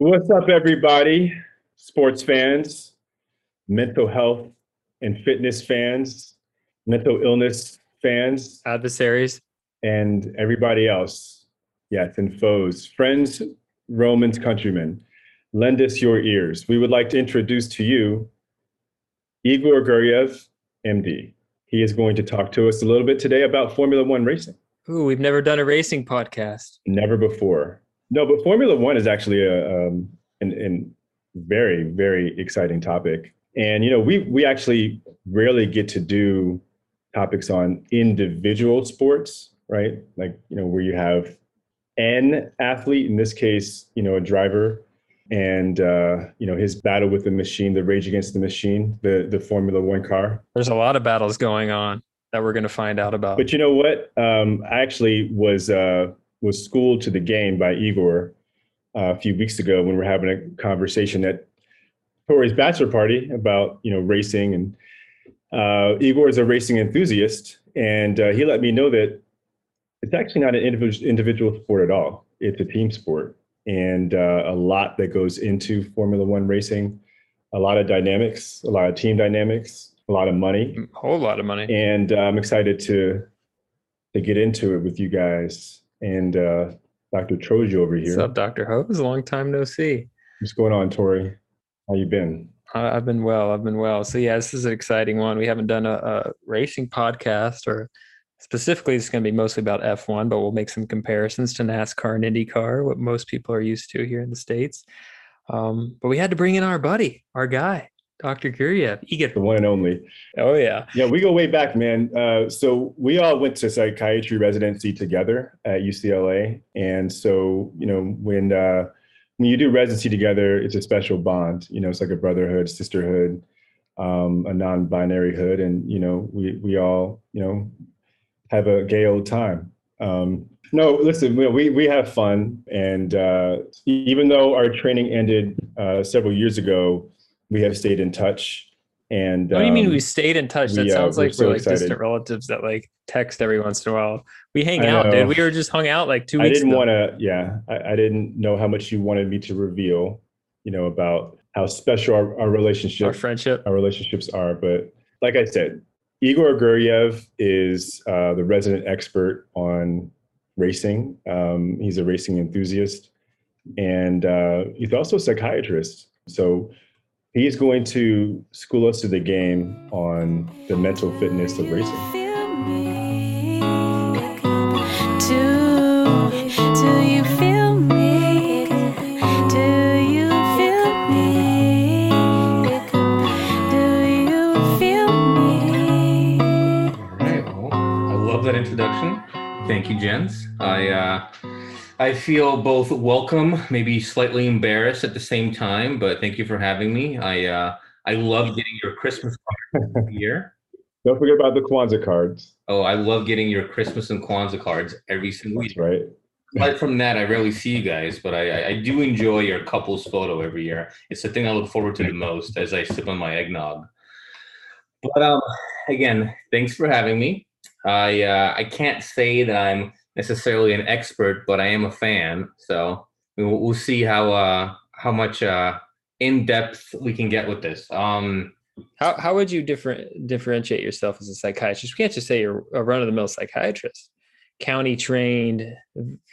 What's up, everybody? Sports fans, mental health and fitness fans, mental illness fans, adversaries, and everybody else. Yes, and foes, friends, Romans, countrymen. Lend us your ears. We would like to introduce to you Igor Guryev, MD. He is going to talk to us a little bit today about Formula One racing. Ooh, we've never done a racing podcast. Never before. No, but Formula One is actually a um, an, an very very exciting topic, and you know we we actually rarely get to do topics on individual sports, right? Like you know where you have an athlete, in this case, you know a driver, and uh, you know his battle with the machine, the rage against the machine, the the Formula One car. There's a lot of battles going on that we're going to find out about. But you know what? Um, I actually was. Uh, was schooled to the game by Igor uh, a few weeks ago when we are having a conversation at Tori's bachelor party about you know racing and uh, Igor is a racing enthusiast and uh, he let me know that it's actually not an individual individual sport at all. It's a team sport and uh, a lot that goes into Formula One racing, a lot of dynamics, a lot of team dynamics, a lot of money, a whole lot of money. And uh, I'm excited to to get into it with you guys and uh, Dr. Troji over here. What's up, Dr. Hose? Long time no see. What's going on, Tori? How you been? I've been well. I've been well. So yeah, this is an exciting one. We haven't done a, a racing podcast, or specifically, it's going to be mostly about F1, but we'll make some comparisons to NASCAR and IndyCar, what most people are used to here in the states. Um, but we had to bring in our buddy, our guy, Dr. Guryev, Igor. The one and only. Oh, yeah. Yeah, we go way back, man. Uh, so we all went to psychiatry residency together at UCLA. And so, you know, when uh, when you do residency together, it's a special bond. You know, it's like a brotherhood, sisterhood, um, a non-binary hood. And, you know, we, we all, you know, have a gay old time. Um, no, listen, we, we have fun. And uh, even though our training ended uh, several years ago, we have stayed in touch. And what do you mean we um, stayed in touch? That we, uh, sounds like we're, so we're like excited. distant relatives that like text every once in a while. We hang out, dude. We were just hung out like two weeks. I didn't want to. Yeah, I, I, didn't know how much you wanted me to reveal. You know about how special our, our relationship, our friendship, our relationships are. But like I said, Igor Guryev is uh, the resident expert on racing. Um, he's a racing enthusiast, and uh, he's also a psychiatrist. So he is going to school us to the game on the mental fitness of racing. Do you feel me? Do you feel me? Do you feel me? Alright, I love that introduction. Thank you, gents. I uh, I feel both welcome, maybe slightly embarrassed at the same time, but thank you for having me. I uh, I love getting your Christmas cards here. Don't forget about the Kwanzaa cards. Oh, I love getting your Christmas and Kwanzaa cards every single That's year. right. Aside from that, I rarely see you guys, but I, I do enjoy your couples photo every year. It's the thing I look forward to the most as I sip on my eggnog. But um, again, thanks for having me. I uh, I can't say that I'm necessarily an expert, but I am a fan. So we'll, we'll see how uh, how much uh, in depth we can get with this. Um, how how would you different differentiate yourself as a psychiatrist? We can't just say you're a run of the mill psychiatrist. County trained,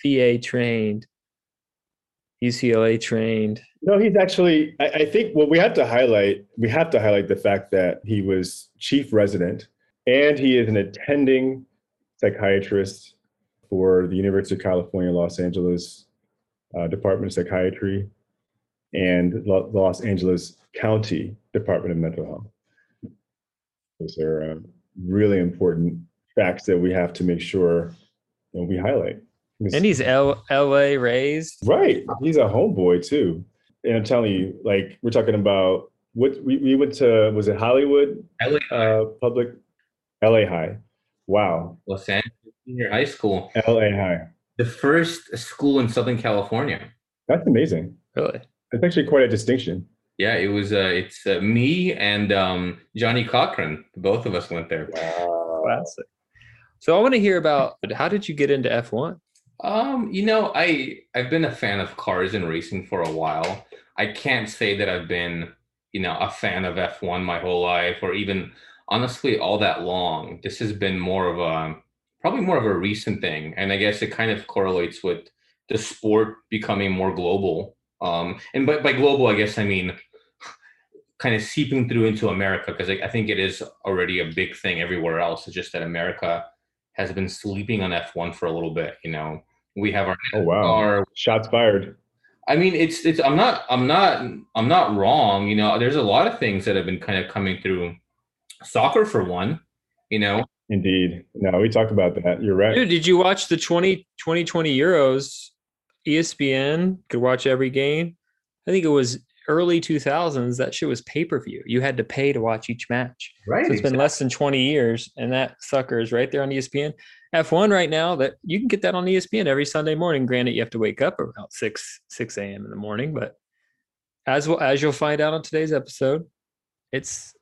VA trained, UCLA trained. No, he's actually. I, I think what we have to highlight. We have to highlight the fact that he was chief resident, and he is an attending psychiatrist for the University of California, Los Angeles uh, Department of Psychiatry and Lo- Los Angeles County Department of Mental Health. Those are uh, really important facts that we have to make sure you know, we highlight. And he's L- LA raised. Right. He's a homeboy too. And I'm telling you, like, we're talking about what we, we went to, was it Hollywood? LA uh, public, LA High. Wow. Los Angeles Senior High School. LA High. The first school in Southern California. That's amazing. Really? It's actually quite a distinction. Yeah, it was. Uh, it's uh, me and um, Johnnie Cochran. Both of us went there. Wow. Classic. So I want to hear about how did you get into F1? Um, you know, I I've been a fan of cars and racing for a while. I can't say that I've been, you know, a fan of F1 my whole life or even honestly all that long. This has been more of a probably more of a recent thing. And I guess it kind of correlates with the sport becoming more global. Um, and by, by global, I guess I mean kind of seeping through into America because I, I think it is already a big thing everywhere else. It's just that America has been sleeping on F1 for a little bit. You know, we have our oh wow our, shots fired. I mean, it's it's. I'm not. I'm not. I'm not wrong. You know, there's a lot of things that have been kind of coming through. Soccer, for one. You know. Indeed. No, we talked about that. You're right. Dude, did you watch the 20, 2020 Euros? ESPN could watch every game. I think it was early 2000s, that shit was pay per view. You had to pay to watch each match. Right. So it's exactly. been less than 20 years, and that sucker is right there on ESPN. F1 right now, that you can get that on ESPN every Sunday morning. Granted, you have to wake up around 6 6 a.m. in the morning, but as well as you'll find out on today's episode, it's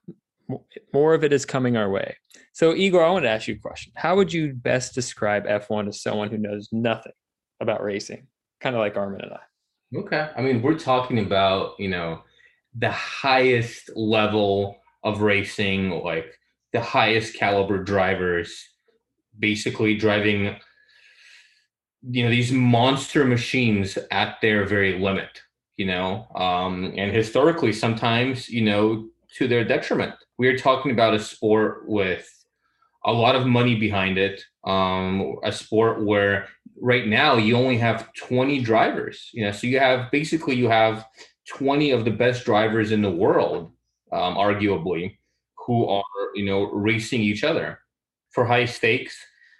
more of it is coming our way. So, Igor, I want to ask you a question. How would you best describe F1 to someone who knows nothing about racing, kind of like Armin and I? Okay. I mean, we're talking about, you know, the highest level of racing, like the highest caliber drivers, basically driving, you know, these monster machines at their very limit, you know, um, and historically, sometimes, you know, to their detriment. We are talking about a sport with a lot of money behind it, um, a sport where right now you only have 20 drivers you know so you have basically you have 20 of the best drivers in the world um, arguably who are you know racing each other for high stakes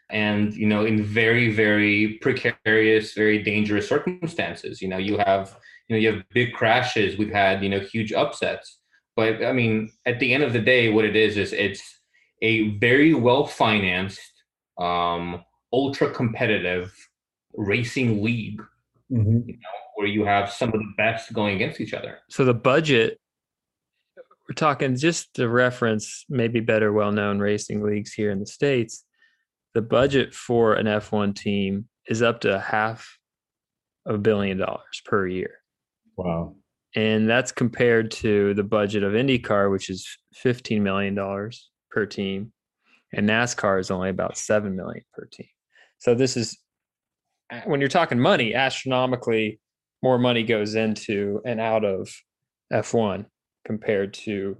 and you know in very very precarious very dangerous circumstances. You know you have you know you have big crashes. We've had you know huge upsets but i mean at the end of the day what it is is it's a very well financed um ultra competitive racing league mm-hmm. you know, where you have some of the best going against each other. So the budget, we're talking just to reference maybe better well known racing leagues here in the States. The budget for an F1 team is up to half a billion dollars per year. Wow. And that's compared to the budget of IndyCar, which is $15 million per team. And NASCAR is only about 7 million per team. So this is when you're talking money, astronomically more money goes into and out of F1 compared to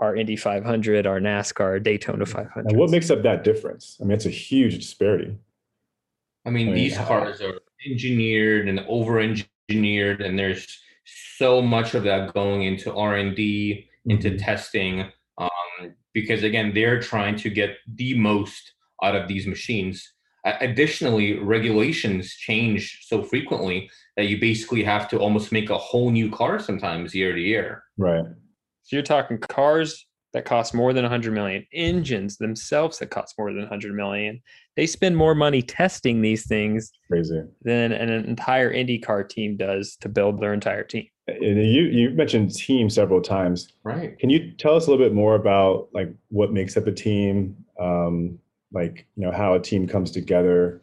our Indy 500, our NASCAR, Daytona 500. And what makes up that difference? I mean, it's a huge disparity. I mean, I mean these cars are engineered and over-engineered, and there's so much of that going into R&D, into mm-hmm. testing, um, because again, they're trying to get the most out of these machines Additionally, regulations change so frequently that you basically have to almost make a whole new car sometimes year to year. Right. So you're talking cars that cost more than 100 million, engines themselves that cost more than 100 million. They spend more money testing these things Crazy. than an entire IndyCar team does to build their entire team. And you you mentioned team several times. Right. Can you tell us a little bit more about like what makes up a team? Um, like you know how a team comes together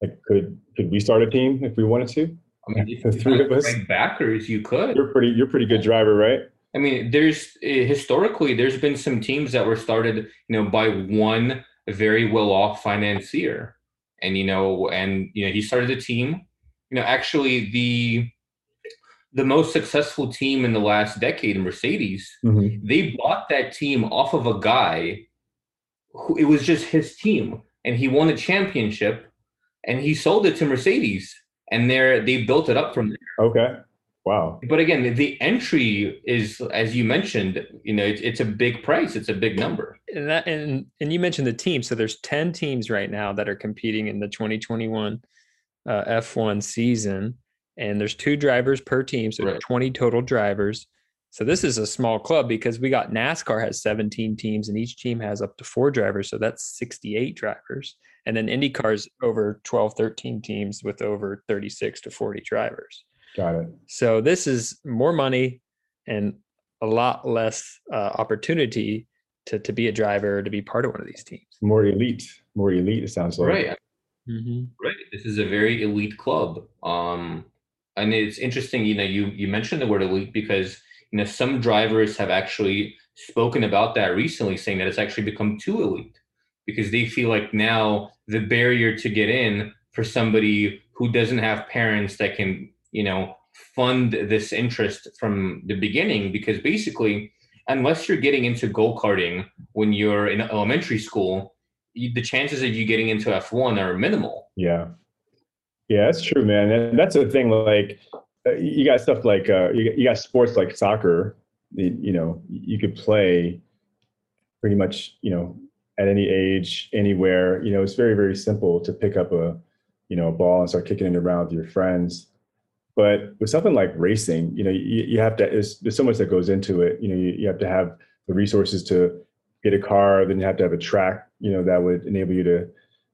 like could could we start a team if we wanted to i mean if the three of us backers you could you're pretty you're pretty good driver right i mean there's eh, historically there's been some teams that were started you know by one very well off financier and you know and you know he started a team you know actually the the most successful team in the last decade mercedes mm-hmm. they bought that team off of a guy who, it was just his team, and he won a championship, and he sold it to Mercedes, and there they built it up from there. Okay. Wow. But again, the entry is, as you mentioned, you know, it's, it's a big price. It's a big number. And that, and and you mentioned the team. So there's ten teams right now that are competing in the 2021 uh, F1 season, and there's two drivers per team, so right. 20 total drivers. So this is a small club because we got NASCAR has 17 teams and each team has up to four drivers. So that's 68 drivers. And then IndyCar's over 12, 13 teams with over 36 to 40 drivers. Got it. So this is more money and a lot less uh, opportunity to, to be a driver, to be part of one of these teams. More elite, more elite, it sounds like. Right. Mm-hmm. Right. This is a very elite club. Um, and it's interesting, you know, you you mentioned the word elite because you know some drivers have actually spoken about that recently, saying that it's actually become too elite because they feel like now the barrier to get in for somebody who doesn't have parents that can, you know, fund this interest from the beginning because basically unless you're getting into go-karting when you're in elementary school you, the chances of you getting into f1 are minimal Yeah. Yeah, that's true, man. And that's the thing. Like, uh, you got stuff like uh, you, you got sports like soccer. You, you know, you could play pretty much, you know, at any age, anywhere. You know, it's very, very simple to pick up a, you know, a ball and start kicking it around with your friends. But with something like racing, you know, you, you have to. There's, there's so much that goes into it. You know, you, you have to have the resources to get a car. Then you have to have a track. You know, that would enable you to,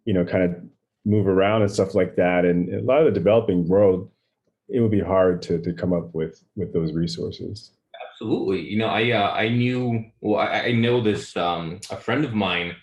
you know, kind of move around and stuff like that. And a lot of the developing world, it would be hard to to come up with with those resources. Absolutely. You know, I uh, I knew well, I, I know this um, a friend of mine.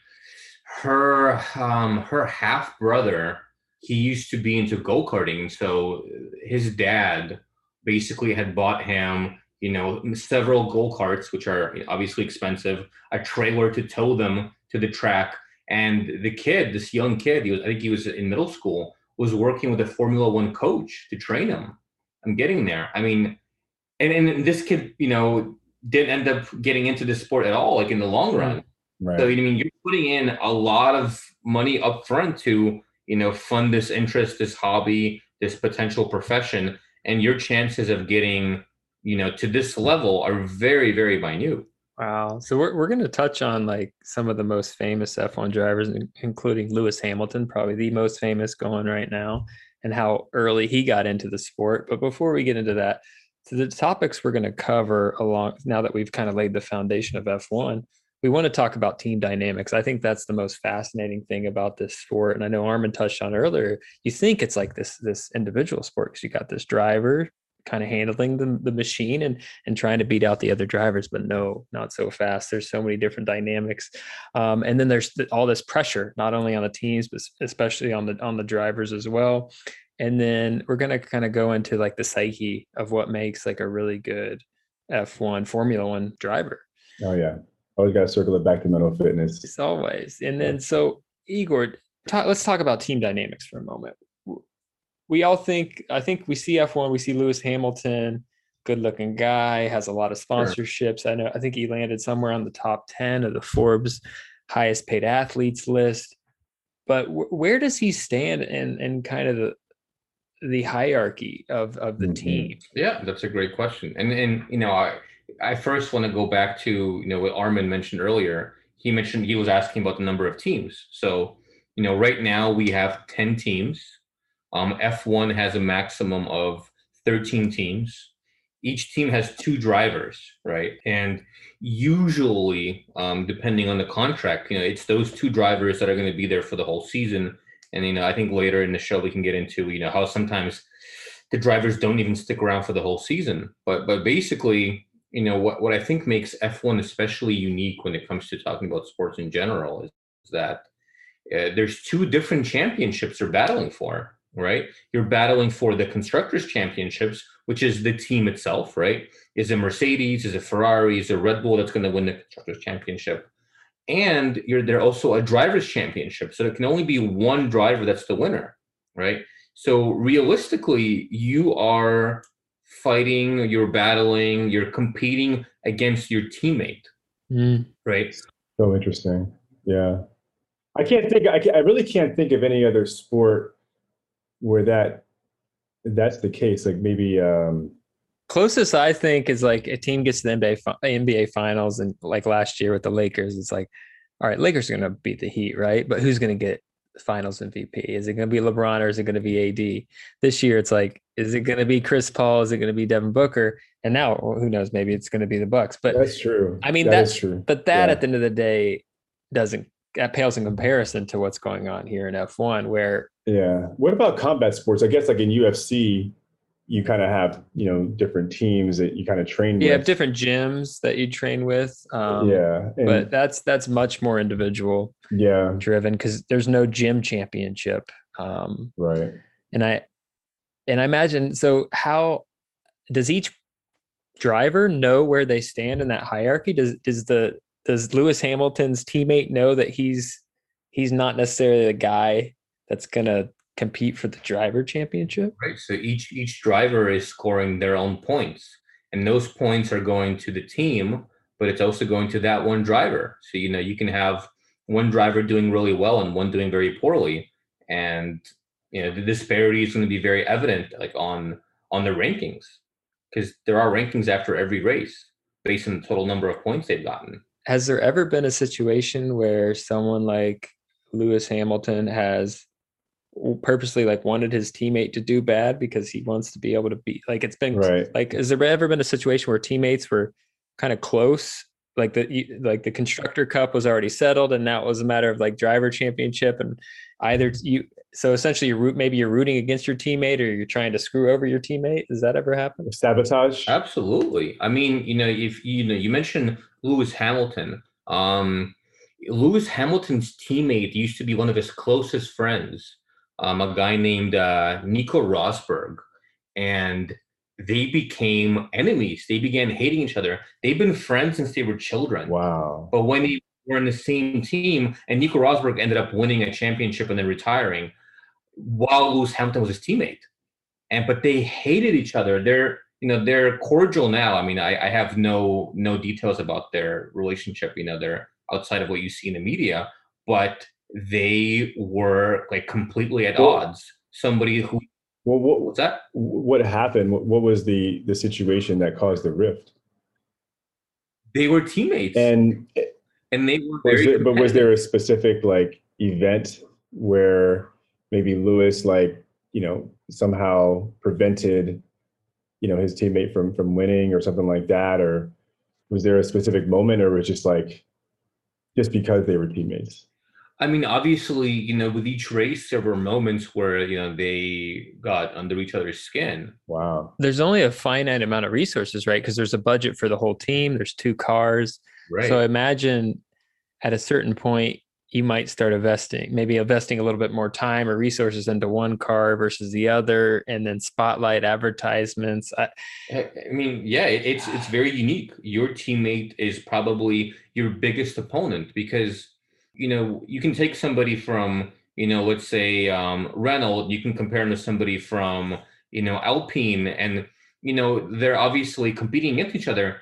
Her um, her half brother, he used to be into go karting. So his dad basically had bought him, you know, several go karts, which are obviously expensive, a trailer to tow them to the track. And the kid, this young kid, he was I think he was in middle school, was working with a Formula One coach to train him. I'm getting there. I mean, and and this kid, you know, didn't end up getting into this sport at all, like in the long run. Right. So I mean, you're putting in a lot of money up front to you know fund this interest, this hobby, this potential profession, and your chances of getting you know to this level are very very minute. Wow. So we're we're going to touch on like some of the most famous F1 drivers, including Lewis Hamilton, probably the most famous going right now, and how early he got into the sport. But before we get into that, so the topics we're going to cover along now that we've kind of laid the foundation of F1, we want to talk about team dynamics. I think that's the most fascinating thing about this sport. And I know Armin touched on earlier. You think it's like this this individual sport because you got this driver kind of handling the, the machine and and trying to beat out the other drivers but no not so fast there's so many different dynamics um, and then there's all this pressure not only on the teams but especially on the on the drivers as well and then we're going to kind of go into like the psyche of what makes like a really good f1 formula one driver oh yeah always got to circle it back to mental fitness it's always and then so igor talk, let's talk about team dynamics for a moment we all think i think we see f1 we see lewis hamilton good looking guy has a lot of sponsorships sure. i know i think he landed somewhere on the top 10 of the forbes highest paid athletes list but w- where does he stand in in kind of the the hierarchy of of the mm-hmm. team? Yeah, that's a great question. And and you know, I I first want to go back to you know what Armin mentioned earlier. He mentioned he was asking about the number of teams. So you know, right now we have ten teams. Um, F1 has a maximum of thirteen teams. Each team has two drivers, right? And usually, um, depending on the contract, you know, it's those two drivers that are going to be there for the whole season and you know, I think later in the show we can get into you know how sometimes the drivers don't even stick around for the whole season. But but basically, you know, what what I think makes F1 especially unique when it comes to talking about sports in general is, is that uh, there's two different championships you're battling for. Right, you're battling for the constructors' championships, which is the team itself. Right, is it Mercedes? Is it Ferrari? Is it Red Bull that's going to win the constructors' championship? and you're there also a drivers championship so there can only be one driver that's the winner right so realistically you are fighting you're battling you're competing against your teammate mm. right so interesting yeah i can't think I, I really can't think of any other sport where that that's the case like maybe um Closest I think is like a team gets to the NBA NBA finals and like last year with the Lakers, it's like, all right, Lakers are going to beat the Heat, right? But who's going to get Finals MVP? Is it going to be LeBron or is it going to be AD? This year, it's like, is it going to be Chris Paul? Is it going to be Devin Booker? And now, who knows? Maybe it's going to be the Bucks. But that's true. I mean, that that's true. But that, yeah. at the end of the day, doesn't that pales in comparison to what's going on here in F1, where yeah. What about combat sports? I guess like in UFC, you kind of have you know different teams that you kind of train you with. have different gyms that you train with um, yeah and, but that's that's much more individual yeah driven because there's no gym championship Um, right. and I and I imagine so how does each driver know where they stand in that hierarchy? Does does the does Lewis Hamilton's teammate know that he's he's not necessarily the guy that's gonna compete for the driver championship? Right. So each each driver is scoring their own points, and those points are going to the team, but it's also going to that one driver. So you know you can have one driver doing really well and one doing very poorly, and you know the disparity is going to be very evident, like on on the rankings, because there are rankings after every race based on the total number of points they've gotten. Has there ever been a situation where someone like Lewis Hamilton has purposely like wanted his teammate to do bad because he wants to be able to be like it's been Right. like has there ever been a situation where teammates were kind of close like the like the constructor cup was already settled and now it was a matter of like driver championship and either you so essentially you root maybe you're rooting against your teammate or you're trying to screw over your teammate does that ever happen Sabotage. Absolutely. I mean, you know, if you know, you mentioned Lewis Hamilton. Um, Lewis Hamilton's teammate used to be one of his closest friends, um, a guy named uh, Nico Rosberg, and they became enemies. They began hating each other. They've been friends since they were children. Wow. But when they were in the same team, and Nico Rosberg ended up winning a championship and then retiring, while Lewis Hamilton was his teammate, and but they hated each other. They're you know they're cordial now. I mean, I, I have no no details about their relationship. You know, they're outside of what you see in the media, but they were like completely at Well- odds. Somebody who Well, what what's that? what happened? What, what was the the situation that caused the rift? They were teammates, And and they were very. there, but was there a specific like event where maybe Lewis like you know somehow prevented you know his teammate from from winning or something like that, or was there a specific moment, or was just like just because they were teammates? I mean, obviously, you know, with each race, there were moments where you know they got under each other's skin. Wow. there's only a finite amount of resources right because there's a budget for the whole team there's two cars Right. So imagine at a certain point you might start investing, maybe investing a little bit more time or resources into one car versus the other, and then spotlight advertisements. I, I I mean, yeah, it's it's very unique. Your teammate is probably your biggest opponent because you know you can take somebody from you know let's say um, Renault, you can compare them to somebody from you know Alpine, and you know they're obviously competing against each other,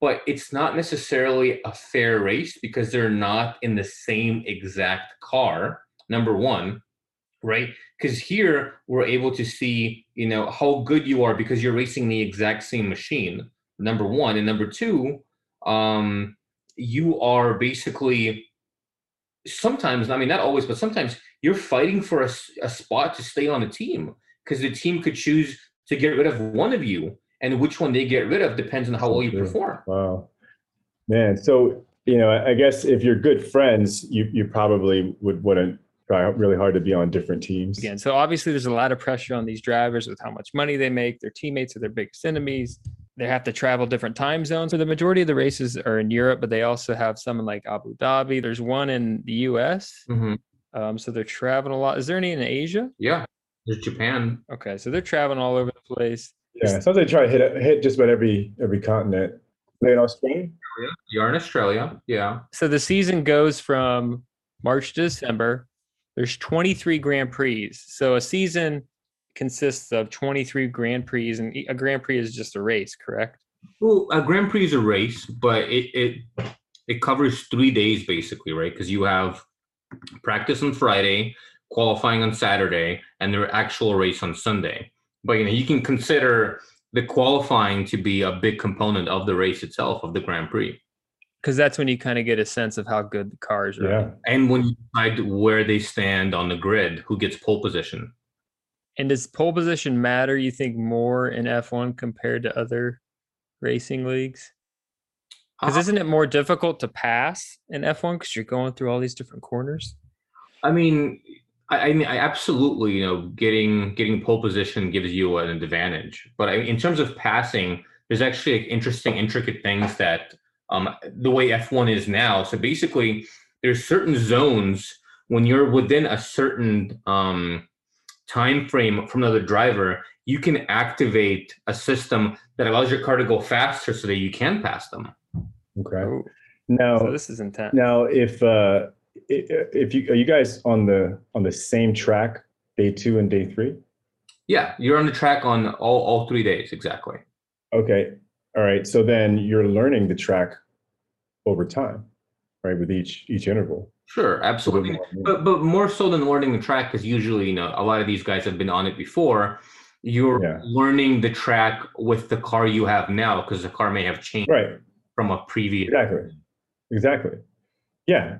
but it's not necessarily a fair race because they're not in the same exact car. Number one, right? Because here we're able to see, you know, how good you are because you're racing the exact same machine. Number one, and number two, um, you are basically sometimes. I mean, not always, but sometimes you're fighting for a, a spot to stay on a team because the team could choose to get rid of one of you, and which one they get rid of depends on how well you perform. Wow. Man, so you know, I I guess if you're good friends, you you probably would wouldn't try really hard to be on different teams. again, so obviously there's a lot of pressure on these drivers with how much money they make. Their teammates are their biggest enemies. They have to travel different time zones. So the majority of the races are in Europe, but they also have some in like Abu Dhabi. There's one in the US. Mhm. Um, so they're traveling a lot. Is there any in Asia? Yeah, there's Japan. Okay, so they're traveling all over the place. Yeah, it sounds like they try to hit hit just about every every continent. They in Australia? You're in Australia. Yeah. so the season goes from March to December. There's 23 Grand Prix. So a season consists of 23 Grand Prix, and a Grand Prix is just a race, correct? Well, a Grand Prix is a race, but it it it covers three days basically, right? Because you have practice on Friday, qualifying on Saturday, and the actual race on Sunday. But you know, you can consider the qualifying to be a big component of the race itself of the Grand Prix. Because that's when you kind of get a sense of how good the cars are. Yeah. And when you decide where they stand on the grid, who gets pole position. And does pole position matter, you think, more in F1 compared to other racing leagues? Because Uh, isn't it more difficult to pass in F1 because you're going through all these different corners? I mean, I, I mean, I absolutely, you know, getting getting pole position gives you an advantage. But I, in terms of passing, there's actually like, interesting, intricate things that um, the way F1 is now. So basically, there's certain zones when you're within a certain um, time frame from another driver, you can activate a system that allows your car to go faster so that you can pass them. Okay. Oh, Now, so this is intense. now, if uh, if you are you guys on the on the same track day two and day three? Yeah, you're on the track on all, all three days exactly. Okay. All right. So then you're learning the track over time, right? With each each interval. Sure, absolutely. But but more so than learning the track, because usually you know a lot of these guys have been on it before. You're Yeah. learning the track with the car you have now, because the car may have changed Right. from a previous. Exactly. Exactly. Yeah.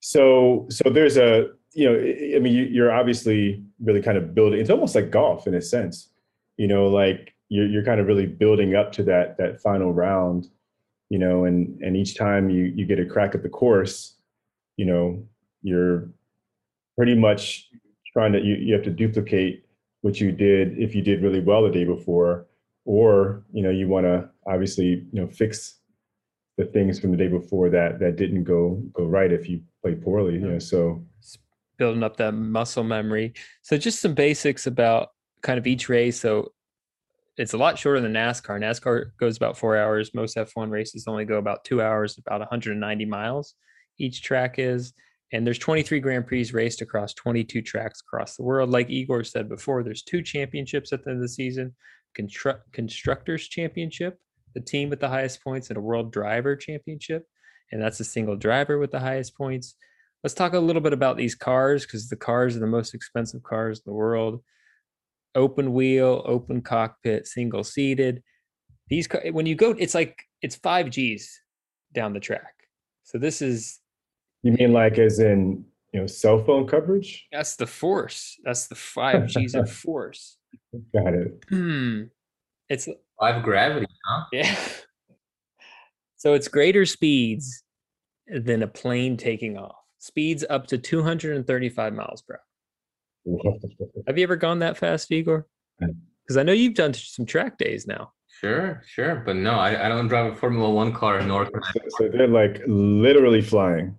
So so there's a you know I- mean you, you're obviously really kind of building. It's almost like golf in a sense. You know, like you're you're kind of really building up to that that final round. You know, and and each time you you get a crack at the course, you know, you're pretty much trying to you, you have to duplicate what you did if you did really well the day before, or you know you want to obviously you know fix the things from the day before that that didn't go go right if you play poorly. You know, so building up that muscle memory. So just some basics about kind of each race. So it's a lot shorter than NASCAR. NASCAR goes about four hours. Most F1 races only go about two hours, about 190 miles. Each track is, and there's 23 Grand Prix raced across 22 tracks across the world. Like Igor said before, there's two championships at the end of the season: Constru- constructors championship, the team with the highest points, and a world driver championship, and that's a single driver with the highest points. Let's talk a little bit about these cars because the cars are the most expensive cars in the world. Open wheel open cockpit single seated. These when you go it's like it's five g's down the track. So this is you mean like as in you know cell phone coverage? that's the force that's the five g's of force Got it. hmm it's Five gravity, huh? yeah so it's greater speeds than a plane taking off speeds up to 235 miles per hour Have you ever gone that fast, Igor? Because I know you've done some track days now. Sure, sure. But no, I, I don't drive a Formula One car nor can I. so, so they're like literally flying.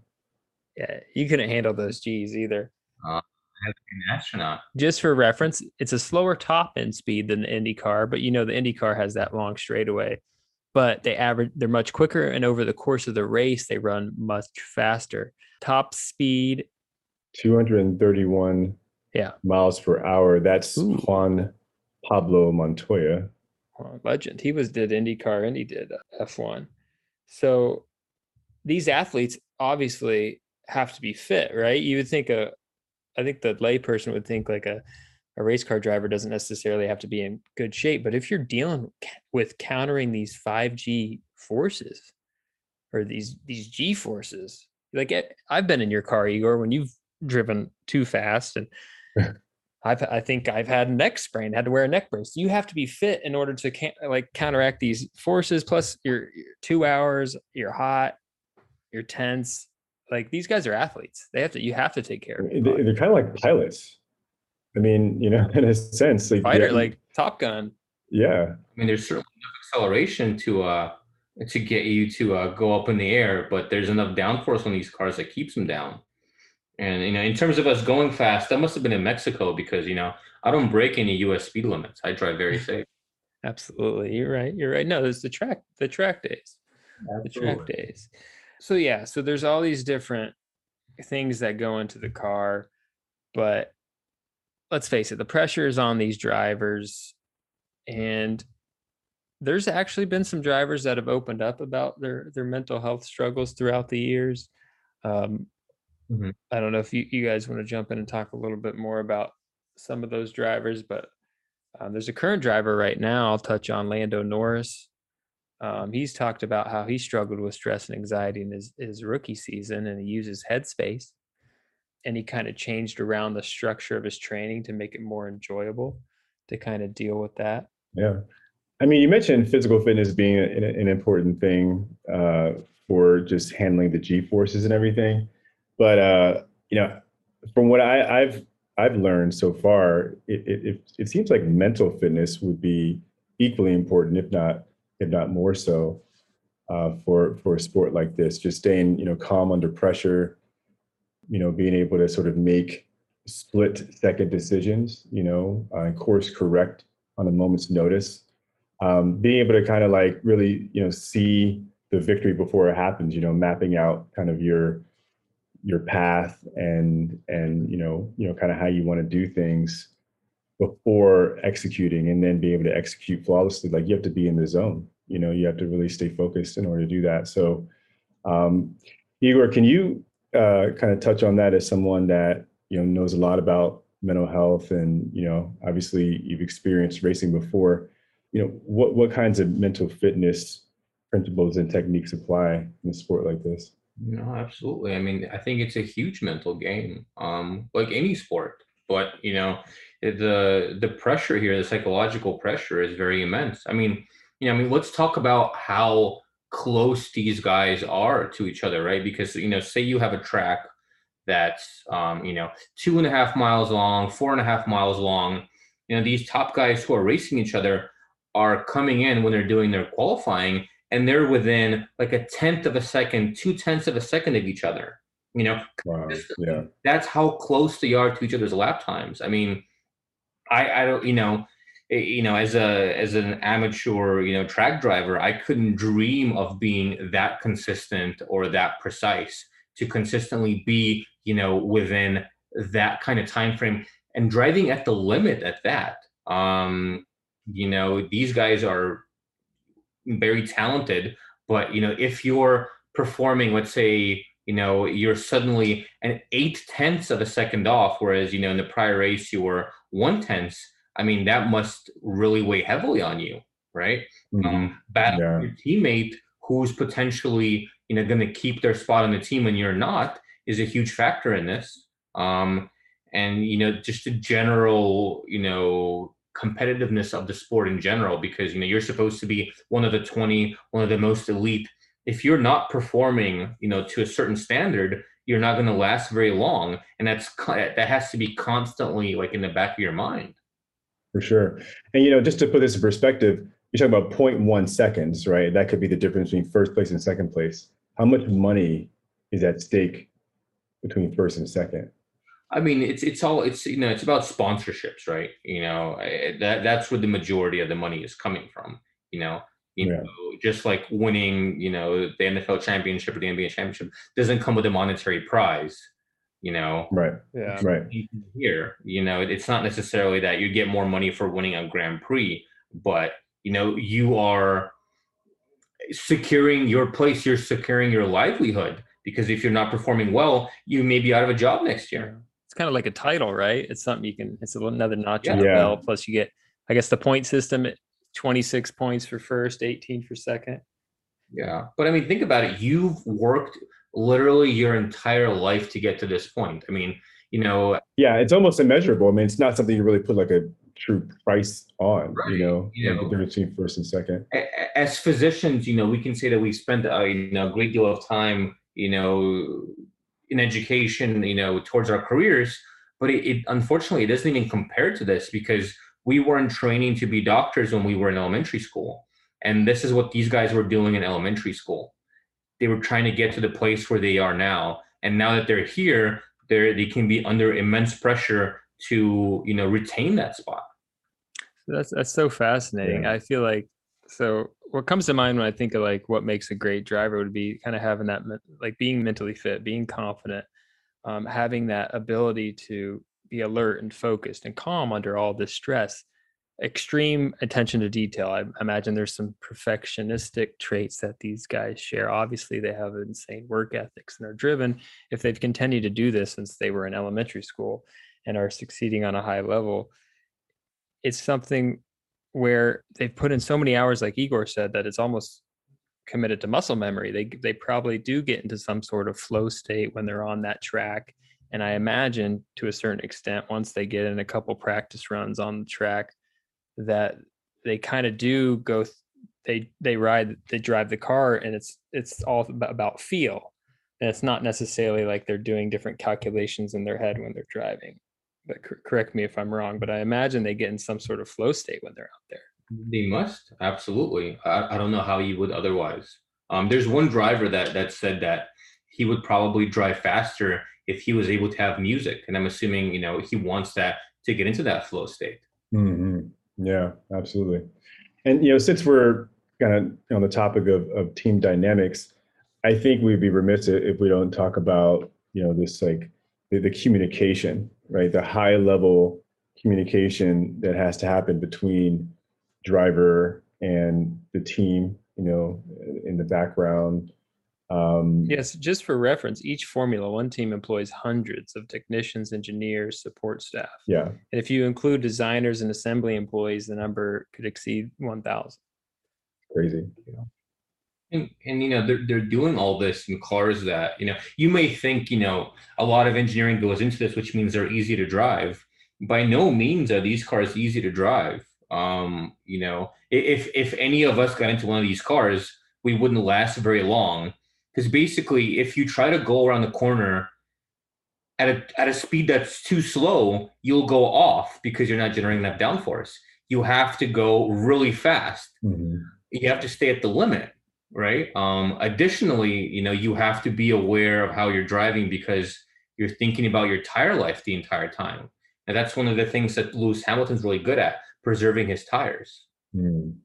Yeah, you couldn't handle those G's either. I have to be an astronaut. Just for reference, it's a slower top end speed than the Indy car, but you know the Indy car has that long straightaway. But they average they're much quicker, and over the course of the race, they run much faster. Top speed, 231 Yeah. miles per hour. That's Ooh. Juan Pablo Montoya. legend. He was did IndyCar and he did uh, F1. So these athletes obviously have to be fit, right? You would think a, I think the layperson would think like a, a race car driver doesn't necessarily have to be in good shape, but if you're dealing with countering these 5G forces or these these G forces, like eh, I've been in your car, Igor, when you've driven too fast and I've I think I've had neck sprain, had to wear a neck brace. You have to be fit in order to can, like counteract these forces. Plus, you're, you're two hours, you're hot, you're tense. Like these guys are athletes. They have to. You have to take care of your They- body. They're kind of like pilots. I mean, you know, in a sense, like fighter, yeah, like Top Gun. yeah, I mean, there's certainly enough acceleration to uh to get you to uh, go up in the air, but there's enough downforce on these cars that keeps them down. And you know, in terms of us going fast, that must have been in Mexico because you know I don't break any U.S. speed limits. I drive very safe. Absolutely, you're right. You're right. No, there's the track. The track days. the track days. So yeah, so there's all these different things that go into the car, but let's face it, the pressure is on these drivers and there's actually been some drivers that have opened up about their their mental health struggles throughout the years. Um, Mhm. I don't know if you, you guys want to jump in and talk a little bit more about some of those drivers, but um, there's a current driver right now. I'll touch on Lando Norris. Um, he's talked about how he struggled with stress and anxiety in his, his rookie season, and he uses Headspace. And he kind of changed around the structure of his training to make it more enjoyable to kind of deal with that. yeah. I mean, you mentioned physical fitness being an, an important thing uh, for just handling the G forces and everything, but uh, you know, from what I, I've I've learned so far, it, it it it seems like mental fitness would be equally important, if not if not more so, uh, for for a sport like this. Just staying you know calm under pressure, you know, being able to sort of make split second decisions, you know, uh, and course correct on a moment's notice. Um, being able to kind of like really, you know, see the victory before it happens, you know, mapping out kind of your your path and and you know, you know, kind of how you want to do things before executing and then be able to execute flawlessly. Like you have to be in the zone. You know, you have to really stay focused in order to do that. So um, Igor, can you uh, kind of touch on that as someone that you know knows a lot about mental health and you know obviously you've experienced racing before you know what what kinds of mental fitness principles and techniques apply in a sport like this no absolutely i mean i think it's a huge mental game um like any sport but you know the the pressure here the psychological pressure is very immense i mean you know i mean let's talk about how close these guys are to each other right because you know say you have a track that's um, you know two and a half miles long, four and a half miles long. You know these top guys who are racing each other are coming in when they're doing their qualifying, and they're within like a tenth of a second, two tenths of a second of each other. You know, wow. yeah, that's how close they are to each other's lap times. I mean, I I don't you know eh, you know as a as an amateur you know track driver i couldn't dream of being that consistent or that precise to consistently be you know within that kind of time frame and driving at the limit at that um you know these guys are very talented but you know if you're performing let's say you know you're suddenly an eight tenths of a second off whereas you know in the prior race you were one tenths i mean that must really weigh heavily on you right mm-hmm. um battling yeah. your teammate who's potentially you know going to keep their spot on the team when you're not is a huge factor in this. Um, and you know, just the general, you know, competitiveness of the sport in general, because you know you're supposed to be one of the 20, one of the most elite. If you're not performing, you know, to a certain standard, you're not going to last very long, and that's that has to be constantly like in the back of your mind. For sure, and you know, just to put this in perspective, you're talking about 0.1 seconds, right? That could be the difference between first place and second place. How much money is at stake between first and second? I mean, it's it's all it's you know it's about sponsorships, right? You know eh, that that's where the majority of the money is coming from. You know, you yeah. know, just like winning, you know, the NFL championship or the NBA championship doesn't come with a monetary prize. You know, right? Yeah, right. Here, you know, it's not necessarily that you get more money for winning a Grand Prix, but you know, you are securing your place. You're securing your livelihood because if you're not performing well, you may be out of a job next year. It's kind of like a title, right? It's something you can. It's another notch yeah. in the belt. Plus, you get, I guess, the point system. 26 points for first, 18 for second. Yeah, but I mean, think about it. You've worked literally your entire life to get to this point. I mean, you know. Yeah, it's almost immeasurable. I mean, it's not something you really put like a true price on. Right. You know, you know, the difference between first and second. As physicians, you know, we can say that we spent a you know, great deal of time you know, in education, you know, towards our careers. But it, it unfortunately it doesn't even compare to this because we weren't training to be doctors when we were in elementary school. And this is what these guys were doing in elementary school. They were trying to get to the place where they are now. And now that they're here, they're, they can be under immense pressure to, you know, retain that spot. That's that's so fascinating. Yeah. I feel like so what comes to mind when I think of like what makes a great driver would be kind of having that like being mentally fit, being confident, um, having that ability to be alert and focused and calm under all this stress, extreme attention to detail. I imagine there's some perfectionistic traits that these guys share. Obviously, they have insane work ethics and are driven. If they've continued to do this since they were in elementary school and are succeeding on a high level, it's something where they've put in so many hours, like Igor said, that it's almost committed to muscle memory. They they probably do get into some sort of flow state when they're on that track. And I imagine to a certain extent, once they get in a couple practice runs on the track, that they kind of do go. They they ride they drive the car, and it's it's all about feel, and it's not necessarily like they're doing different calculations in their head when they're driving but correct me if I'm wrong, but I imagine they get in some sort of flow state when they're out there. They must absolutely. I, I don't know how you would otherwise. Um, there's one driver that that said that he would probably drive faster if he was able to have music. And I'm assuming, you know, he wants that to get into that flow state. Mm-hmm. Yeah, absolutely. And you know, since we're kind of on the topic of, of team dynamics, I think we'd be remiss if we don't talk about you know this like the, the communication, right? The high level communication that has to happen between driver and the team, you know, in the background. Um, yes, just for reference, each Formula One team employs hundreds of technicians, engineers, support staff. Yeah. And if you include designers and assembly employees, the number could exceed 1,000. Crazy. And, and you know they're, they're doing all this in cars that you know you may think you know a lot of engineering goes into this which means they're easy to drive by no means are these cars easy to drive um you know if if any of us got into one of these cars we wouldn't last very long because basically if you try to go around the corner at a, at a speed that's too slow you'll go off because you're not generating that downforce you have to go really fast mm-hmm. you have to stay at the limit right? Um, additionally, you know, you have to be aware of how you're driving because you're thinking about your tire life the entire time. And that's one of the things that Lewis Hamilton's really good at, preserving his tires. Mm.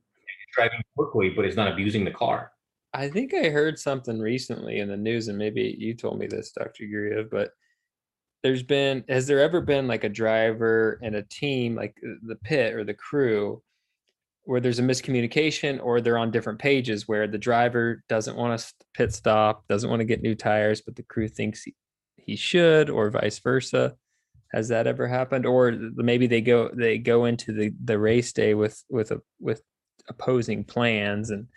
Driving quickly, but he's not abusing the car. I think I heard something recently in the news, and maybe you told me this, Dr. Guriev, but there's been, has there ever been like a driver and a team, like uh, the pit or the crew, where there's a miscommunication or they're on different pages where the driver doesn't want to pit stop, doesn't want to get new tires, but the crew thinks he, he should, or vice versa. Has that ever happened? Or maybe they go they go into the the race day with with a with opposing plans and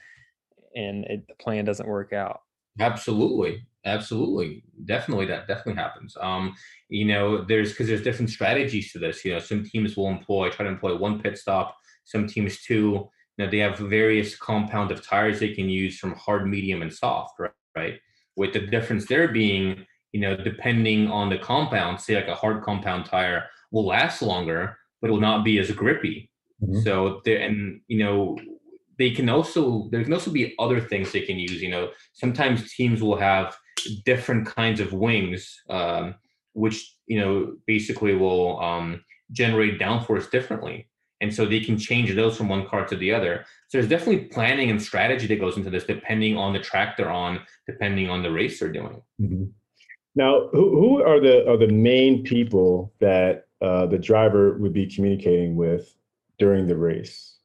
and it, the plan doesn't work out. Absolutely, absolutely, definitely that definitely happens. Um, you know, there's because there's different strategies to this. You know, some teams will employ try to employ one pit stop some teams too, you know, they have various compound of tires they can use from hard, medium, and soft, right? right? With the difference there being, you know, depending on the compound, say like a hard compound tire will last longer, but it will not be as grippy. Mm-hmm. So there, and you know, they can also there can also be other things they can use. You know, sometimes teams will have different kinds of wings, um, which you know basically will um, generate downforce differently and so they can change those from one car to the other so there's definitely planning and strategy that goes into this depending on the track they're on depending on the race they're doing mm-hmm. now who, who are the are the main people that uh, the driver would be communicating with during the race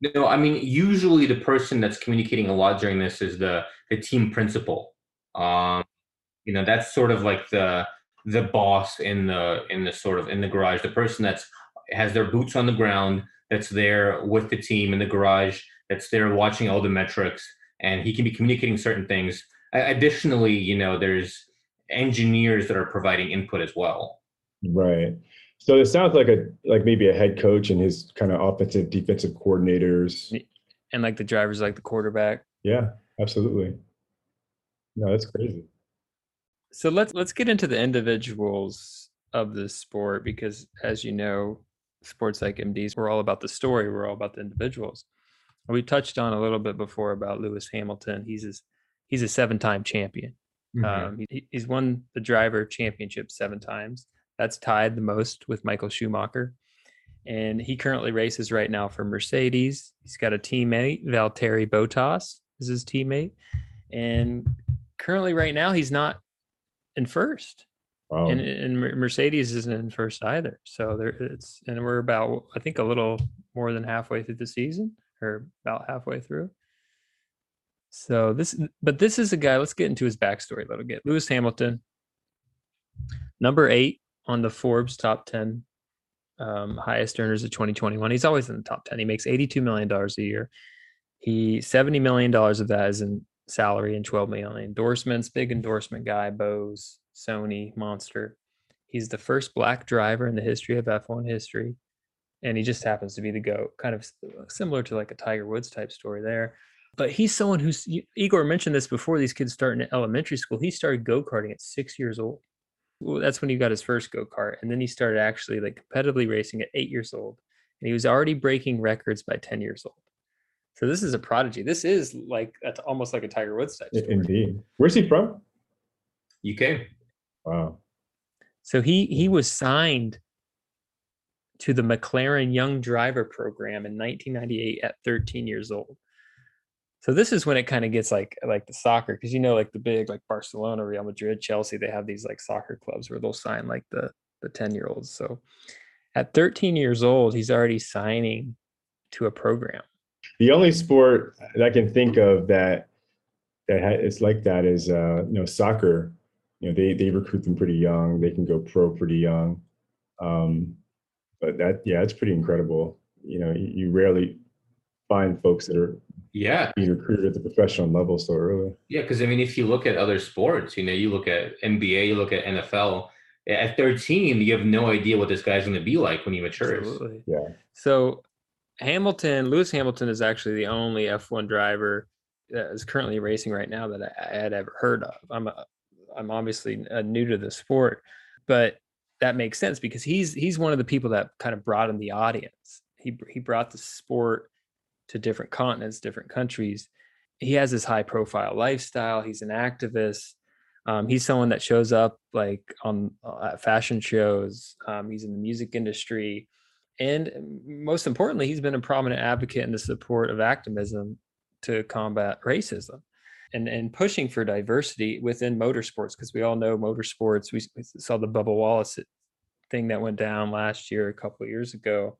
no i mean usually the person that's communicating a lot during this is the the team principal um you know that's sort of like the the boss in the in the sort of in the garage the person that's has their boots on the ground, that's there with the team in the garage, that's there watching all the metrics, and he can be communicating certain things. Additionally, you know, there's engineers that are providing input as well. Right. So it sounds like a like maybe a head coach and his kind of offensive defensive coordinators. And like the drivers like the quarterback. Yeah, absolutely. No, that's crazy. So let's let's get into the individuals of this sport because as you know, Sports like MDs, we're all about the story. We're all about the individuals. We touched on a little bit before about Lewis Hamilton. He's a, he's a seven-time champion. Mm-hmm. Um, he, he's won the driver championship seven times. That's tied the most with Michael Schumacher. And he currently races right now for Mercedes. He's got a teammate, Valtteri Bottas is his teammate. And currently right now he's not in first. Wow. And, and Mercedes isn't in first either. So there it's and we're about I think a little more than halfway through the season or about halfway through. So this but this is a guy, let's get into his backstory a little bit. Lewis Hamilton, number eight on the Forbes top 10 um, highest earners of 2021. He's always in the top 10. He makes $82 million a year. He $70 million of that is in salary and 12 million endorsements. Big endorsement guy, Bose, Sony, Monster. He's the first black driver in the history of F1 history. And he just happens to be the GOAT, kind of similar to like a Tiger Woods type story there. But he's someone who's, Igor mentioned this before these kids start in elementary school. He started go karting at six years old. Well, that's when he got his first go kart. And then he started actually like competitively racing at eight years old. And he was already breaking records by 10 years old. So this is a prodigy. This is like that's almost like a Tiger Woods type. Story. Indeed. Where's he from? UK. Wow. So he he was signed to the McLaren Young Driver Program in 1998 at 13 years old. So this is when it kind of gets like like the soccer because you know like the big like Barcelona, Real Madrid, Chelsea, they have these like soccer clubs where they'll sign like the the 10 year olds. So at 13 years old, he's already signing to a program. The only sport that I can think of that that is like that is uh, you know soccer. You know they they recruit them pretty young. They can go pro pretty young. Um, but that yeah, it's pretty incredible. You know, you, you rarely find folks that are yeah being recruited at the professional level so early. Yeah, because I mean, if you look at other sports, you know, you look at NBA, you look at NFL. At 13, you have no idea what this guy's going to be like when he matures. Absolutely. Yeah. So Hamilton, Lewis Hamilton is actually the only F1 driver that is currently racing right now that I, I had ever heard of. I'm a, I'm obviously uh, new to the sport, but that makes sense because he's he's one of the people that kind of brought in the audience. He he brought the sport to different continents, different countries. He has this high profile lifestyle. He's an activist. Um, he's someone that shows up like on uh, fashion shows. Um, he's in the music industry, and most importantly, he's been a prominent advocate in the support of activism to combat racism and and pushing for diversity within motorsports because we all know motorsports. We, saw the Bubba Wallace thing that went down last year, a couple of years ago.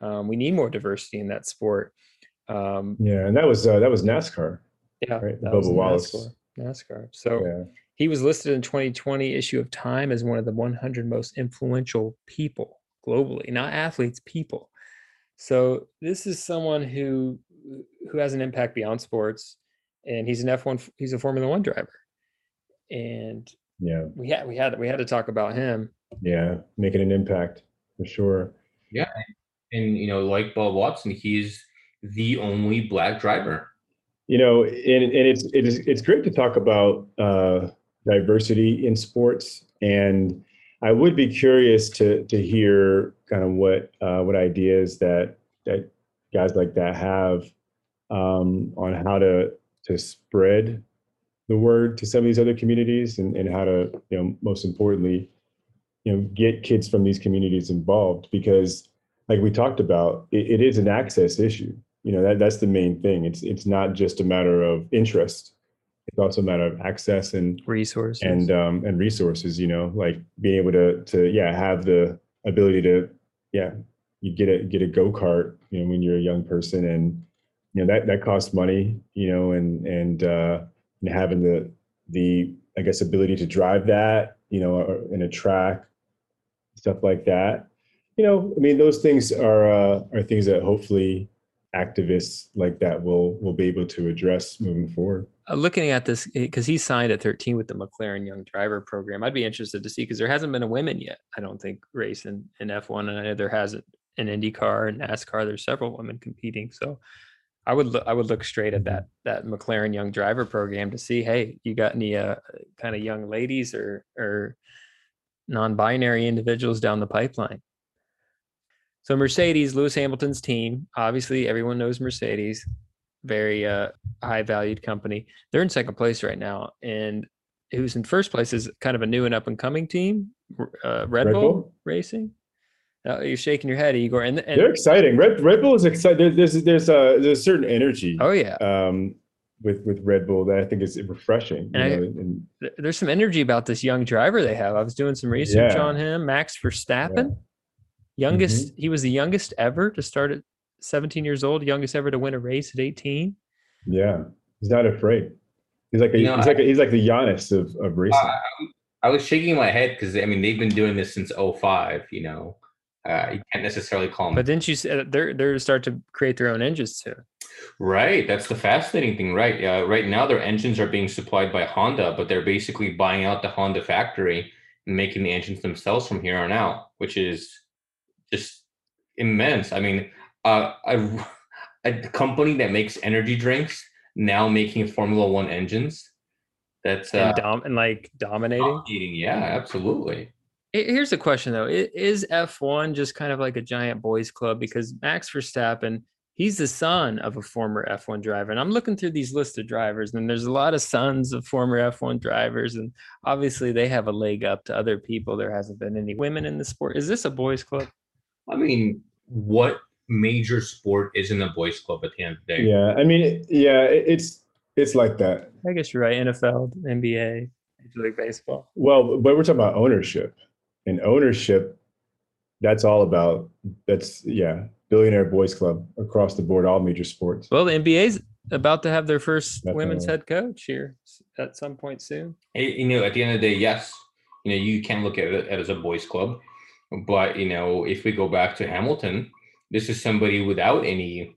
Um, we need more diversity in that sport. Um, yeah, and that was uh, that was NASCAR. Yeah, right? that Bubba was Wallace. NASCAR. NASCAR. So Yeah. he was listed in 2020 issue of Time as one of the 100 most influential people globally, not athletes, people. So this is someone who who has an impact beyond sports, and he's an F1. He's a Formula One driver, and Yeah, we had we had we had to talk about him. yeah, making an impact for sure. Yeah, and, you know, like Bob Watson, he's the only black driver. You know, and, and it's it is it's great to talk about uh, diversity in sports, and I would be curious to to hear kind of what uh, what ideas that that guys like that have um, on how to to spread the word to some of these other communities, and, and how to you know most importantly, you know, get kids from these communities involved. Because, like we talked about, it, it is an access issue you know that that's the main thing. It's it's not just a matter of interest. It's also a matter of access and Resources. and um and resources you know like being able to to yeah have the ability to yeah you get a get a go-kart you know when you're a young person and you know that that costs money you know and and uh and having the the i guess ability to drive that you know in a track stuff like that. You know i mean those things are uh are things that hopefully activists like that will will be able to address moving forward uh, looking at this because he signed at 13 with the McLaren Young Driver Program. I'd be interested to see because there hasn't been a women yet. I don't think race in, in F1, and I know there hasn't in IndyCar and NASCAR. There's several women competing, so I would look, I would look straight at that that McLaren Young Driver Program to see, hey, you got any uh, kind of young ladies or or non-binary individuals down the pipeline. So Mercedes, Lewis Hamilton's team, obviously everyone knows Mercedes, very uh, high valued company. They're in second place right now, and who's in first place is kind of a new and up and coming team, uh, Red, Red Bull, Bull? Racing. Uh, you're shaking your head, Igor, and, and they're exciting red red bull is exciting there's there's a there's a certain energy oh yeah, um with with red bull that i think is refreshing you And I- know, and there's some energy about this young driver they have. I was doing some research Yeah. on him, Max Verstappen, youngest. He was the youngest ever to start at 17 years old, youngest ever to win a race at 18. yeah he's not afraid he's like a, You know, he's like a, he's like the Giannis of, of racing I, I was shaking my head because, I mean, they've been doing this since 05, you know. Uh, you can't necessarily call them But didn't you say they're they're start to create their own engines too? Right. That's the fascinating thing, right? Uh, right now, their engines are being supplied by Honda, but they're basically buying out the Honda factory and making the engines themselves from here on out, which is just immense. I mean, uh, a, a company that makes energy drinks now making Formula One engines. That's uh, and, dom- and like dominating. dominating. Yeah, absolutely. Here's the question though: Is F1 just kind of like a giant boys' club? Because Max Verstappen, he's the son of a former F1 driver. And I'm looking through these list of drivers, and there's a lot of sons of former F1 drivers. And obviously, they have a leg up to other people. There hasn't been any women in the sport. Is this a boys' club? I mean, what major sport isn't a boys' club at the end of the day? Yeah, I mean, yeah, it's it's like that. I guess you're right. NFL, NBA, Major League Baseball. Well, but we're talking about ownership, and ownership. That's all about. That's yeah billionaire boys club across the board, all major sports. Well, the NBA's about to have their first Definitely. women's head coach here at some point soon. You know, at the end of the day, yes, you know, you can look at it as a boys club, but you know, if we go back to Hamilton, this is somebody without any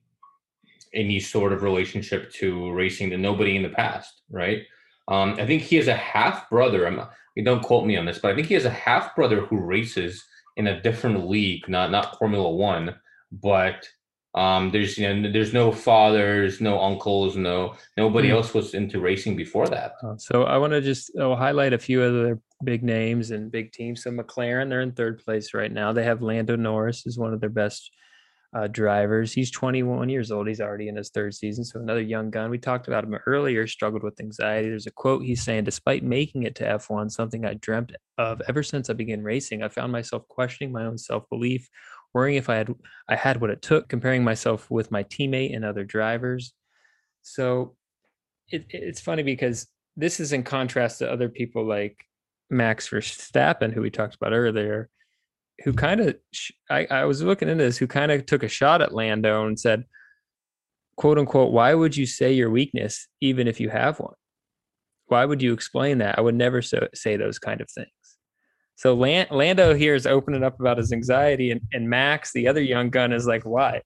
any sort of relationship to racing to nobody in the past, right? Um, I think he has a half brother. I'm don't quote me on this, but I think he has a half brother who races in a different league, not not Formula One but um, there's you know there's no fathers, no uncles, no nobody mm. else was into racing before that. Uh, so I want to just I'll highlight a few other big names and big teams. So McLaren, they're in third place right now. They have Lando Norris is one of their best uh, drivers. He's 21 years old. He's already in his third season. So another young gun. We talked about him earlier. Struggled with anxiety. There's a quote he's saying, despite making it to F1, something I dreamt of ever since I began racing, I found myself questioning my own self belief worrying if I had I had what it took, comparing myself with my teammate and other drivers. So it, it's funny because this is in contrast to other people like Max Verstappen, who we talked about earlier, who kind of I, I was looking into this, who kind of took a shot at Lando and said, quote unquote, why would you say your weakness even if you have one? Why would you explain that? I would never so, say those kind of things. So Lando here is opening up about his anxiety, and, and Max, the other young gun, is like, "Why?"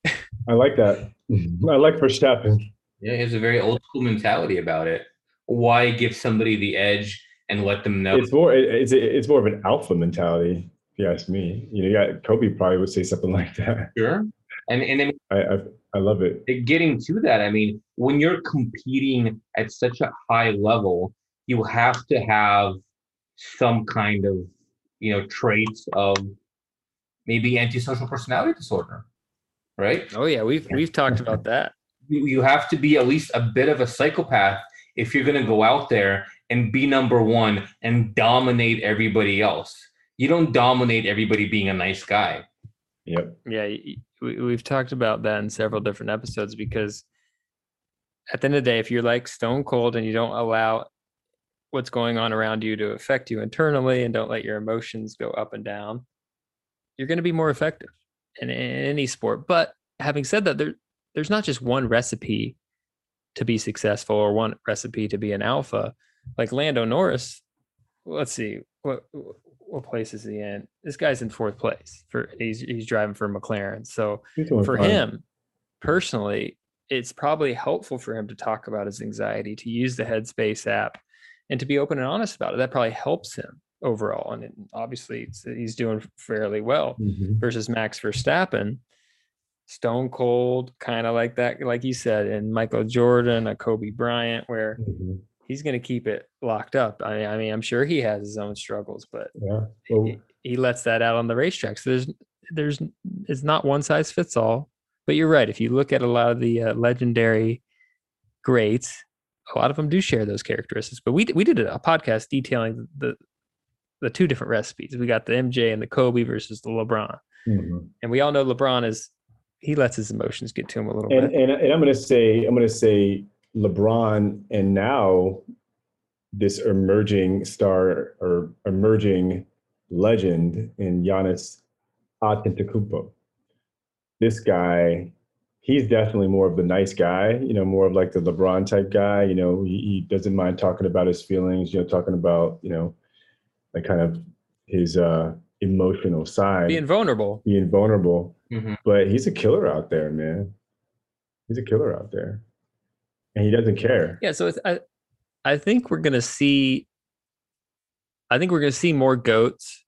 I like that. I like Verstappen. Yeah, he has a very old school mentality about it. Why give somebody the edge and let them know? It's more. It's it's more of an alpha mentality. If you ask me, you know, yeah, Kobe probably would say something like that. Sure. And and I, mean, I, I I love it. Getting to that, I mean, when you're competing at such a high level, you have to have some kind of you know traits of maybe antisocial personality disorder right oh yeah we've we've talked about that you have to be at least a bit of a psychopath if you're going to go out there and be number one and dominate everybody else you don't dominate everybody being a nice guy yep yeah we, we've talked about that in several different episodes because at the end of the day if you're like stone cold and you don't allow what's going on around you to affect you internally and don't let your emotions go up and down, you're going to be more effective in, in any sport. But having said that, there there's not just one recipe to be successful or one recipe to be an alpha. Like Lando Norris, let's see what what place is he in? This guy's in fourth place for he's he's driving for McLaren. So for fine. him personally, it's probably helpful for him to talk about his anxiety, to use the Headspace app, and to be open and honest about it that probably helps him overall and obviously he's doing fairly well mm-hmm. versus max verstappen stone cold kind of like that like you said and michael jordan a kobe bryant where mm-hmm. He's going to keep it locked up I mean, I mean i'm sure he has his own struggles but yeah. well, he, he lets that out on the racetrack so there's there's it's not one size fits all but you're right if you look at a lot of the uh, legendary greats a lot of them do share those characteristics. But we we did a podcast detailing the the two different recipes. We got the MJ and the Kobe versus the LeBron, mm-hmm. and we all know LeBron is he lets his emotions get to him a little and, bit. And, and I'm going to say I'm going to say LeBron and now this emerging star or emerging legend in Giannis Antetokounmpo. This guy he's definitely more of the nice guy, you know, more of like the LeBron type guy. You know, he, he, doesn't mind talking about his feelings, you know, talking about, you know, like kind of his uh emotional side. Being vulnerable. Being vulnerable. Mm-hmm. But he's a killer out there, man. He's a killer out there. And he doesn't care. Yeah, so I I think we're gonna see I think we're gonna see more goats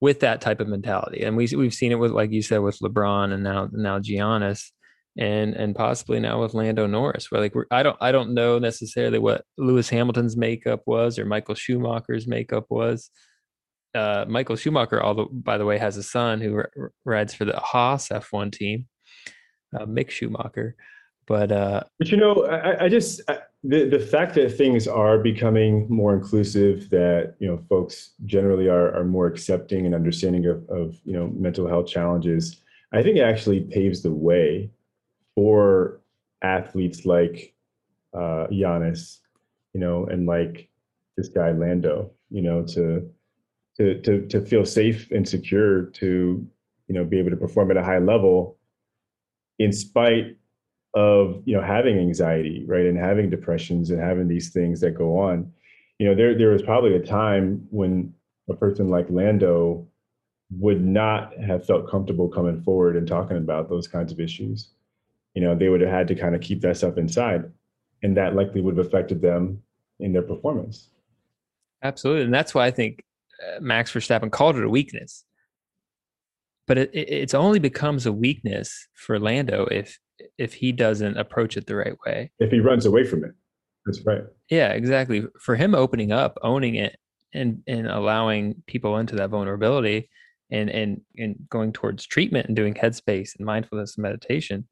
with that type of mentality. And we we've seen it with, like you said, with LeBron and now now Giannis, and and possibly now with Lando Norris. Where like I don't I don't know necessarily what Lewis Hamilton's makeup was or Michael Schumacher's makeup was. Uh, Michael Schumacher, although by the way, has a son who r- rides for the Haas F1 team. uh, Mick Schumacher. But uh, but you know, I, I just I, the the fact that things are becoming more inclusive, that you know, folks generally are are more accepting and understanding of of you know mental health challenges. I think actually paves the way for athletes like uh, Giannis, you know, and like this guy Lando, you know, to to to to feel safe and secure to you know be able to perform at a high level in spite of you know having anxiety right and having depressions and having these things that go on you know there there was probably a time when a person like lando would not have felt comfortable coming forward and talking about those kinds of issues. You know they would have had to kind of keep that stuff inside and that likely would have affected them in their performance. Absolutely and that's why i think uh, max verstappen called it a weakness. But it, it's only becomes a weakness for lando if if he doesn't approach it the right way. If he runs away from it. That's right. Yeah, exactly. For him opening up, owning it and and allowing people into that vulnerability and and and going towards treatment and doing headspace and mindfulness and meditation,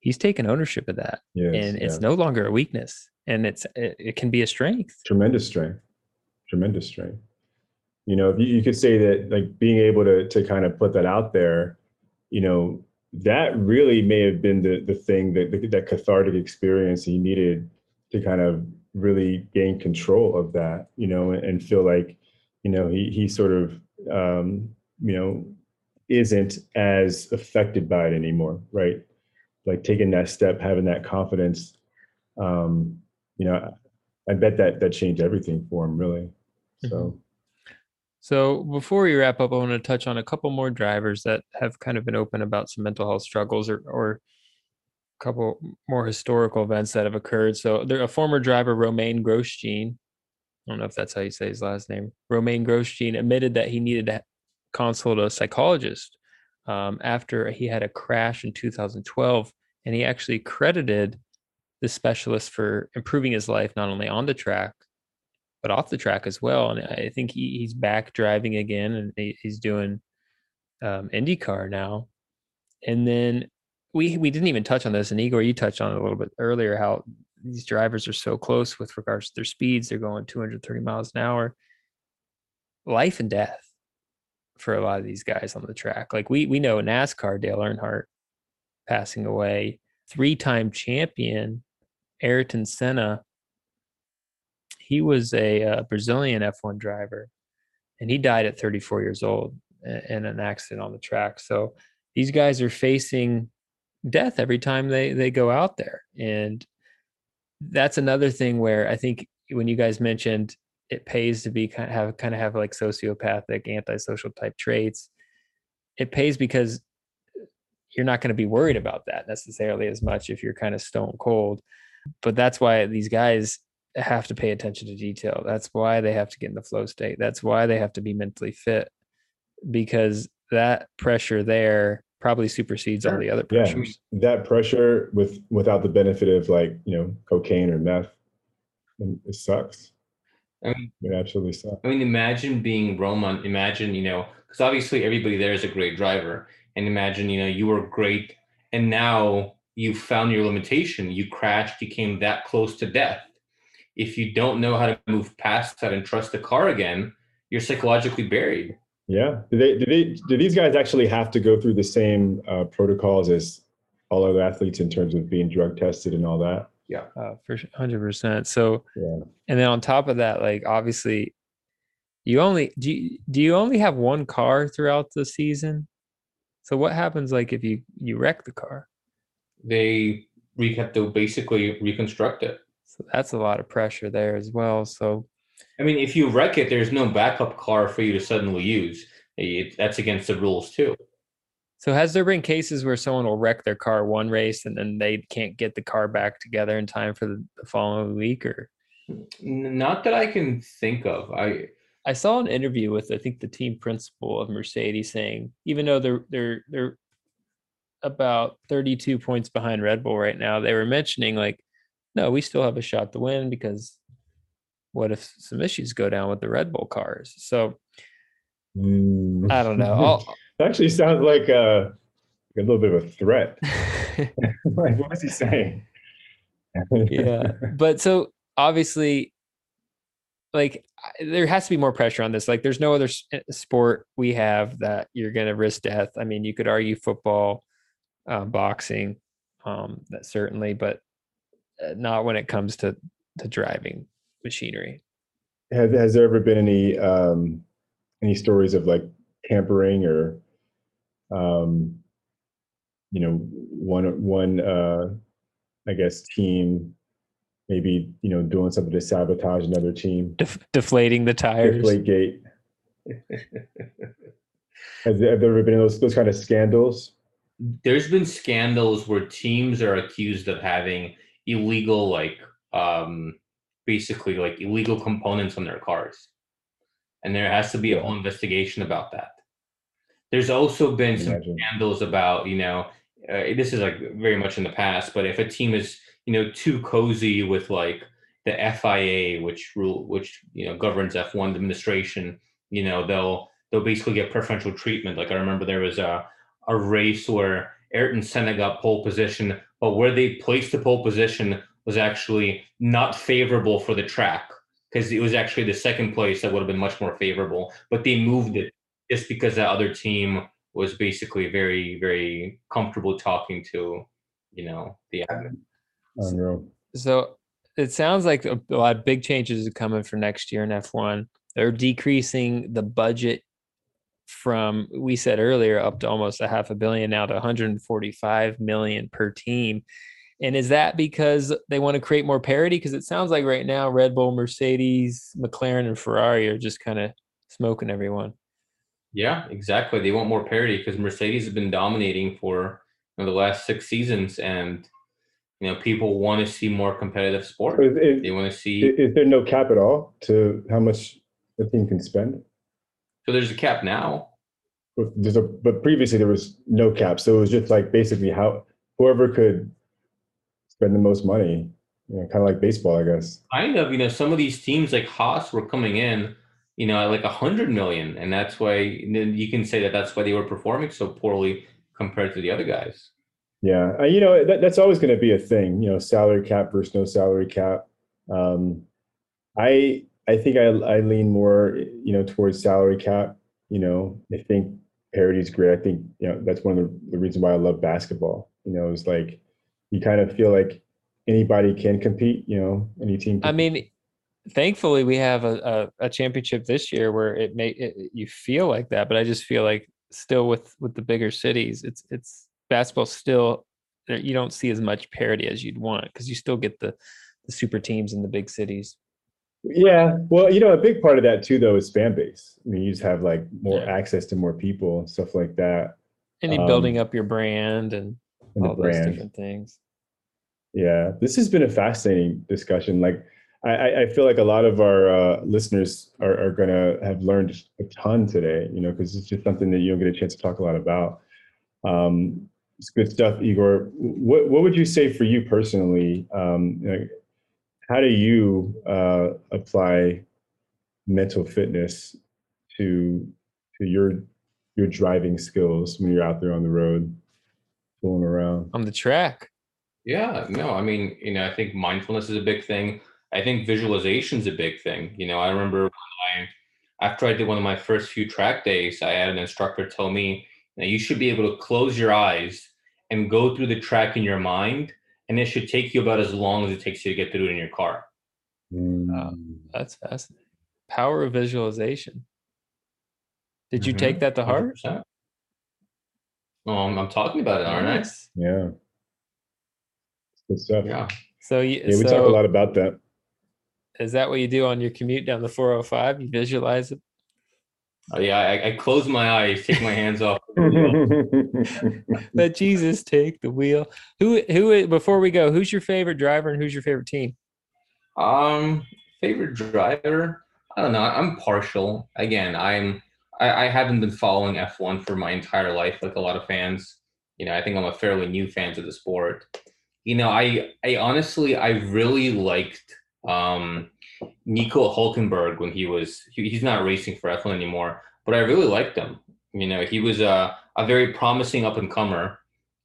he's taken ownership of that. Yes, and it's yeah. no longer a weakness and it's it, it, can be a strength. Tremendous strength. Tremendous strength. You know, you, you could say that like being able to to kind of put that out there, you know, that really may have been the the thing that that cathartic experience he needed to kind of really gain control of that, you know, and feel like, you know, he he sort of um, you know isn't as affected by it anymore, right? Like taking that step, having that confidence, um, you know, I bet that that changed everything for him, really. So. Mm-hmm. So before we wrap up, I want to touch on a couple more drivers that have kind of been open about some mental health struggles or, or a couple more historical events that have occurred. So there, a former driver, Romain Grosjean, I don't know if that's how you say his last name. Romain Grosjean admitted that he needed to consult a psychologist um, after he had a crash in 2012, and he actually credited the specialist for improving his life not only on the track but off the track as well. And I think he, he's back driving again, and he, he's doing um, IndyCar now. And then we we didn't even touch on this, and Igor, you touched on it a little bit earlier how these drivers are so close with regards to their speeds. They're going 230 miles an hour. Life and death for a lot of these guys on the track. Like we we know NASCAR, Dale Earnhardt passing away, three-time champion Ayrton Senna he was a, a uh, Brazilian F1 driver, and he died at 34 years old in an accident on the track. So these guys are facing death every time they they go out there, and that's another thing where I think when you guys mentioned it pays to be kind of have kind of have like sociopathic, antisocial type traits. It pays because you're not going to be worried about that necessarily as much if you're kind of stone cold. But that's why these guys have to pay attention to detail. That's why they have to get in the flow state. That's why they have to be mentally fit because that pressure there probably supersedes all the other pressures. Yeah, that pressure with without the benefit of like, you know, cocaine or meth, it sucks. I mean, it absolutely sucks. I mean, imagine being Roman. Imagine, you know, because obviously everybody there is a great driver. And imagine, you know, you were great and now you found your limitation. You crashed, you came that close to death if you don't know how to move past that and trust the car again, you're psychologically buried. Yeah. Do they? Do they? Do these guys actually have to go through the same uh, protocols as all other athletes in terms of being drug tested and all that? Yeah, uh, for hundred percent. So, yeah. and then on top of that, like obviously, you only do. You, do you only have one car throughout the season? So what happens like if you you wreck the car? They we have to basically reconstruct it. So that's a lot of pressure there as well. So, I mean, if you wreck it, there's no backup car for you to suddenly use. It, that's against the rules too. So, has there been cases where someone will wreck their car one race and then they can't get the car back together in time for the, the following week, or? Not that I can think of. I I saw an interview with I think the team principal of Mercedes saying even though they're they're they're about 32 points behind Red Bull right now, they were mentioning like no, we still have a shot to win because what if some issues go down with the Red Bull cars? So mm. I don't know. it actually sounds like uh a little bit of a threat. like, what is he saying? yeah, but so obviously, like there has to be more pressure on this. Like, there's no other eh, sport we have that you're going to risk death. I mean, you could argue football, uh, boxing, um, that certainly, but not when it comes to to driving machinery. Has, has there ever been any um, any stories of like tampering or um, you know one one uh, I guess team maybe you know doing something to sabotage another team, Def- deflating the tires. Deflate gate. Has there, have there ever been those those kind of scandals? There's been scandals where teams are accused of having illegal like um basically like illegal components on their cars. And there has to be a whole investigation about that. There's also been some scandals about you know uh, this is like very much in the past but if a team is you know too cozy with like the FIA which rule which you know governs F1 administration you know they'll they'll basically get preferential treatment. Like i remember there was a a race where Ayrton Senna got pole position but where they placed the pole position was actually not favorable for the track because it was actually the second place that would have been much more favorable. But they moved it just because that other team was basically very, very comfortable talking to, you know, the admin. Unreal. So it sounds like a lot of big changes are coming for next year in F1. They're decreasing the budget from we said earlier up to almost a half a billion now to 145 million per team. And is that because they want to create more parity? Because it sounds like right now Red Bull, Mercedes, McLaren, and Ferrari are just kind of smoking everyone. Yeah, exactly. They want more parity because Mercedes has been dominating for you know, the last six seasons, and you know people want to see more competitive sport. Is, is, they want to see. Is there no cap at all to how much a team can spend? So there's a cap now. There's a, but previously there was no cap, so it was just like basically how whoever could spend the most money. You know, kind of like baseball, I guess. Kind of. You know, some of these teams like Haas were coming in, you know, at like a hundred million, and that's why you can say that that's why they were performing so poorly compared to the other guys. Yeah, uh, you know that, that's always going to be a thing. You know, salary cap versus no salary cap. Um, I I think I, I lean more, you know, towards salary cap. You know, I think parity is great. I think you know that's one of the, the reasons why I love basketball. You know, it's like you kind of feel like anybody can compete. You know, any team. I mean, thankfully we have a, a, a championship this year where it may it, you feel like that, but I just feel like still with with the bigger cities, it's it's basketball still you don't see as much parity as you'd want because you still get the the super teams in the big cities. Yeah, well, you know, a big part of that too, though, is fan base. I mean, you just have like more yeah. access to more people and stuff like that. And um, building up your brand and, and all those different things. Yeah, this has been a fascinating discussion. Like, I, I feel like a lot of our uh, listeners are, are going to have learned a ton today. You know, because it's just something that you don't get a chance to talk a lot about. Um, it's good stuff, Igor. What what would you say for you personally? Um, how do you uh, apply mental fitness to to your your driving skills when you're out there on the road, fooling around on the track? Yeah, no, I mean, you know, I think mindfulness is a big thing. I think visualization is a big thing. You know, I remember when I, after I did one of my first few track days, I had an instructor tell me that you should be able to close your eyes and go through the track in your mind and it should take you about as long as it takes you to get through it in your car. Mm. that's fascinating. Power of visualization. Did you mm-hmm. take that to heart? Well, I'm, I'm, talking about it, aren't nice. I? Yeah. Good stuff. Yeah. So you, yeah, we so talk a lot about that. Is that what you do on your commute down the 405? You visualize it? Oh, yeah, I, I, close my eyes, take my hands off. Let Jesus take the wheel. Who who before we go, who's your favorite driver and who's your favorite team? Um, favorite driver? I don't know. I'm partial. Again, I'm I, I haven't been following F1 for my entire life, like a lot of fans. You know, I think I'm a fairly new fan to the sport. You know, I I honestly I really liked um Nico Hulkenberg when he was he, he's not racing for F1 anymore, but I really liked him. You know, he was a, a very promising up and comer.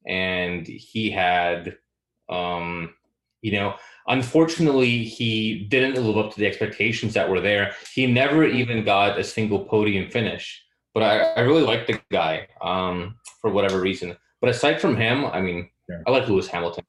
and he had, um, you know, unfortunately, he didn't live up to the expectations that were there. He never even got a single podium finish. But I, I really like the guy um, for whatever reason. But aside from him, I mean. I like Lewis Hamilton.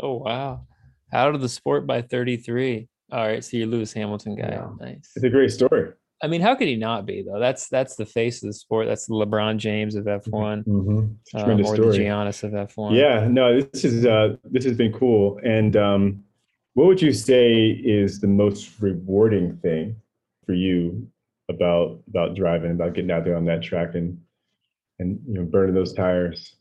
Oh wow! Out of the sport by 33. All right, so you're Lewis Hamilton guy. Yeah. Nice. It's a great story. I mean, how could he not be though? That's that's the face of the sport. That's the LeBron James of F1, mm-hmm. um, or story. the Giannis of F1. Yeah, no, this is uh, this has been cool. And um, what would you say is the most rewarding thing for you about about driving, about getting out there on that track and and you know burning those tires?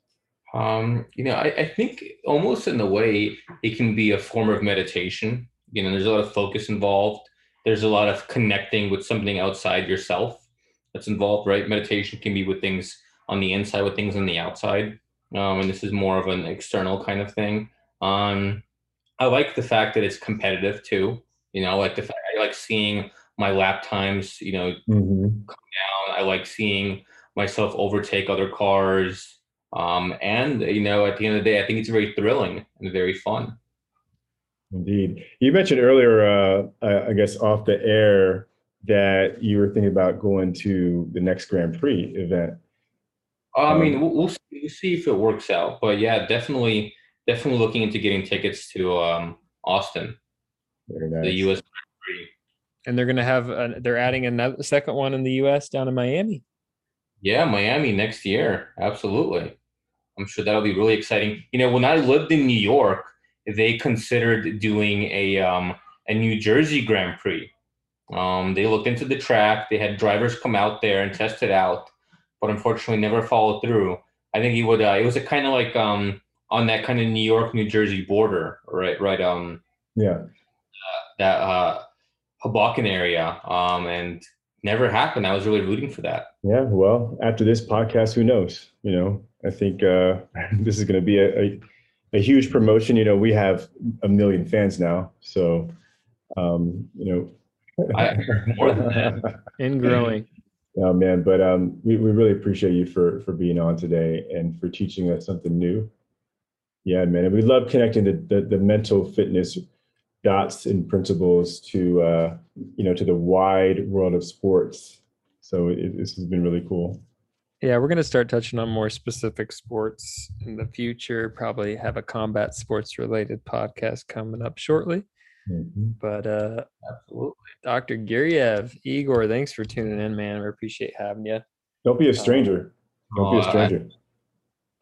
Um, you know, I, I think almost in a way it can be a form of meditation. You know, there's a lot of focus involved there's a lot of connecting with something outside yourself that's involved, right? Meditation can be with things on the inside, with things on the outside. Um, and this is more of an external kind of thing. Um, I like the fact that it's competitive too. You know, I like the fact I like seeing my lap times, you know, mm-hmm. come down. I like seeing myself overtake other cars. Um, and you know, at the end of the day, I think it's very thrilling and very fun. Indeed. You mentioned earlier, uh, I guess off the air, that you were thinking about going to the next Grand Prix event. I um, mean, we'll, we'll, see, we'll, see, if it works out, but yeah, definitely, definitely looking into getting tickets to um, Austin, nice. the U.S. Grand Prix. And they're going to have, a, they're adding another second one in the U.S. down in Miami. Yeah, Miami next year. Absolutely. I'm sure that'll be really exciting. You know, when I lived in New York, they considered doing a um, a New Jersey Grand Prix. Um, they looked into the track. They had drivers come out there and test it out, but unfortunately never followed through. I think he would. Uh, it was a kind of like um, on that kind of New York New Jersey border, right? Right. Um, yeah. Uh, that uh, Hoboken area, um, and never happened. I was really rooting for that. Yeah. Well, after this podcast, who knows? You know, I think uh, this is going to be a, a a huge promotion. You know, we have a million fans now, so um, you know, I, more than that, and growing. Oh man, but um, we, we really appreciate you for for being on today and for teaching us something new. Yeah, man, and we love connecting the, the, the mental fitness dots and principles to uh, you know to the wide world of sports. So it, this has been really cool. Yeah, we're going to start touching on more specific sports in the future. Probably have a combat sports related podcast coming up shortly. Mm-hmm. But uh absolutely. Dr. Guryev, Igor, thanks for tuning in, man. We appreciate having you. Don't be a stranger. Don't be a stranger.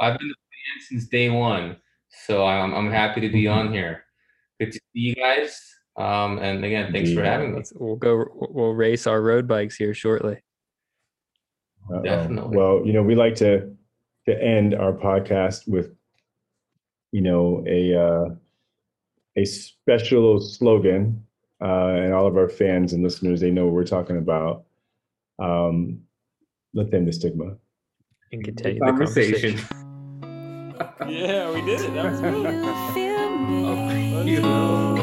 I, have been a fan since day one. So I'm I'm happy to be on here. Good to see you guys. Um and again, thanks for having me. We'll go we'll race our road bikes here shortly. Definitely. Well, you know, we like to to end our podcast with, you know, a uh, a special slogan, uh, and all of our fans and listeners they know what we're talking about. Um, let them the stigma. And continue the conversation. conversation. yeah, we did it. That was good. oh,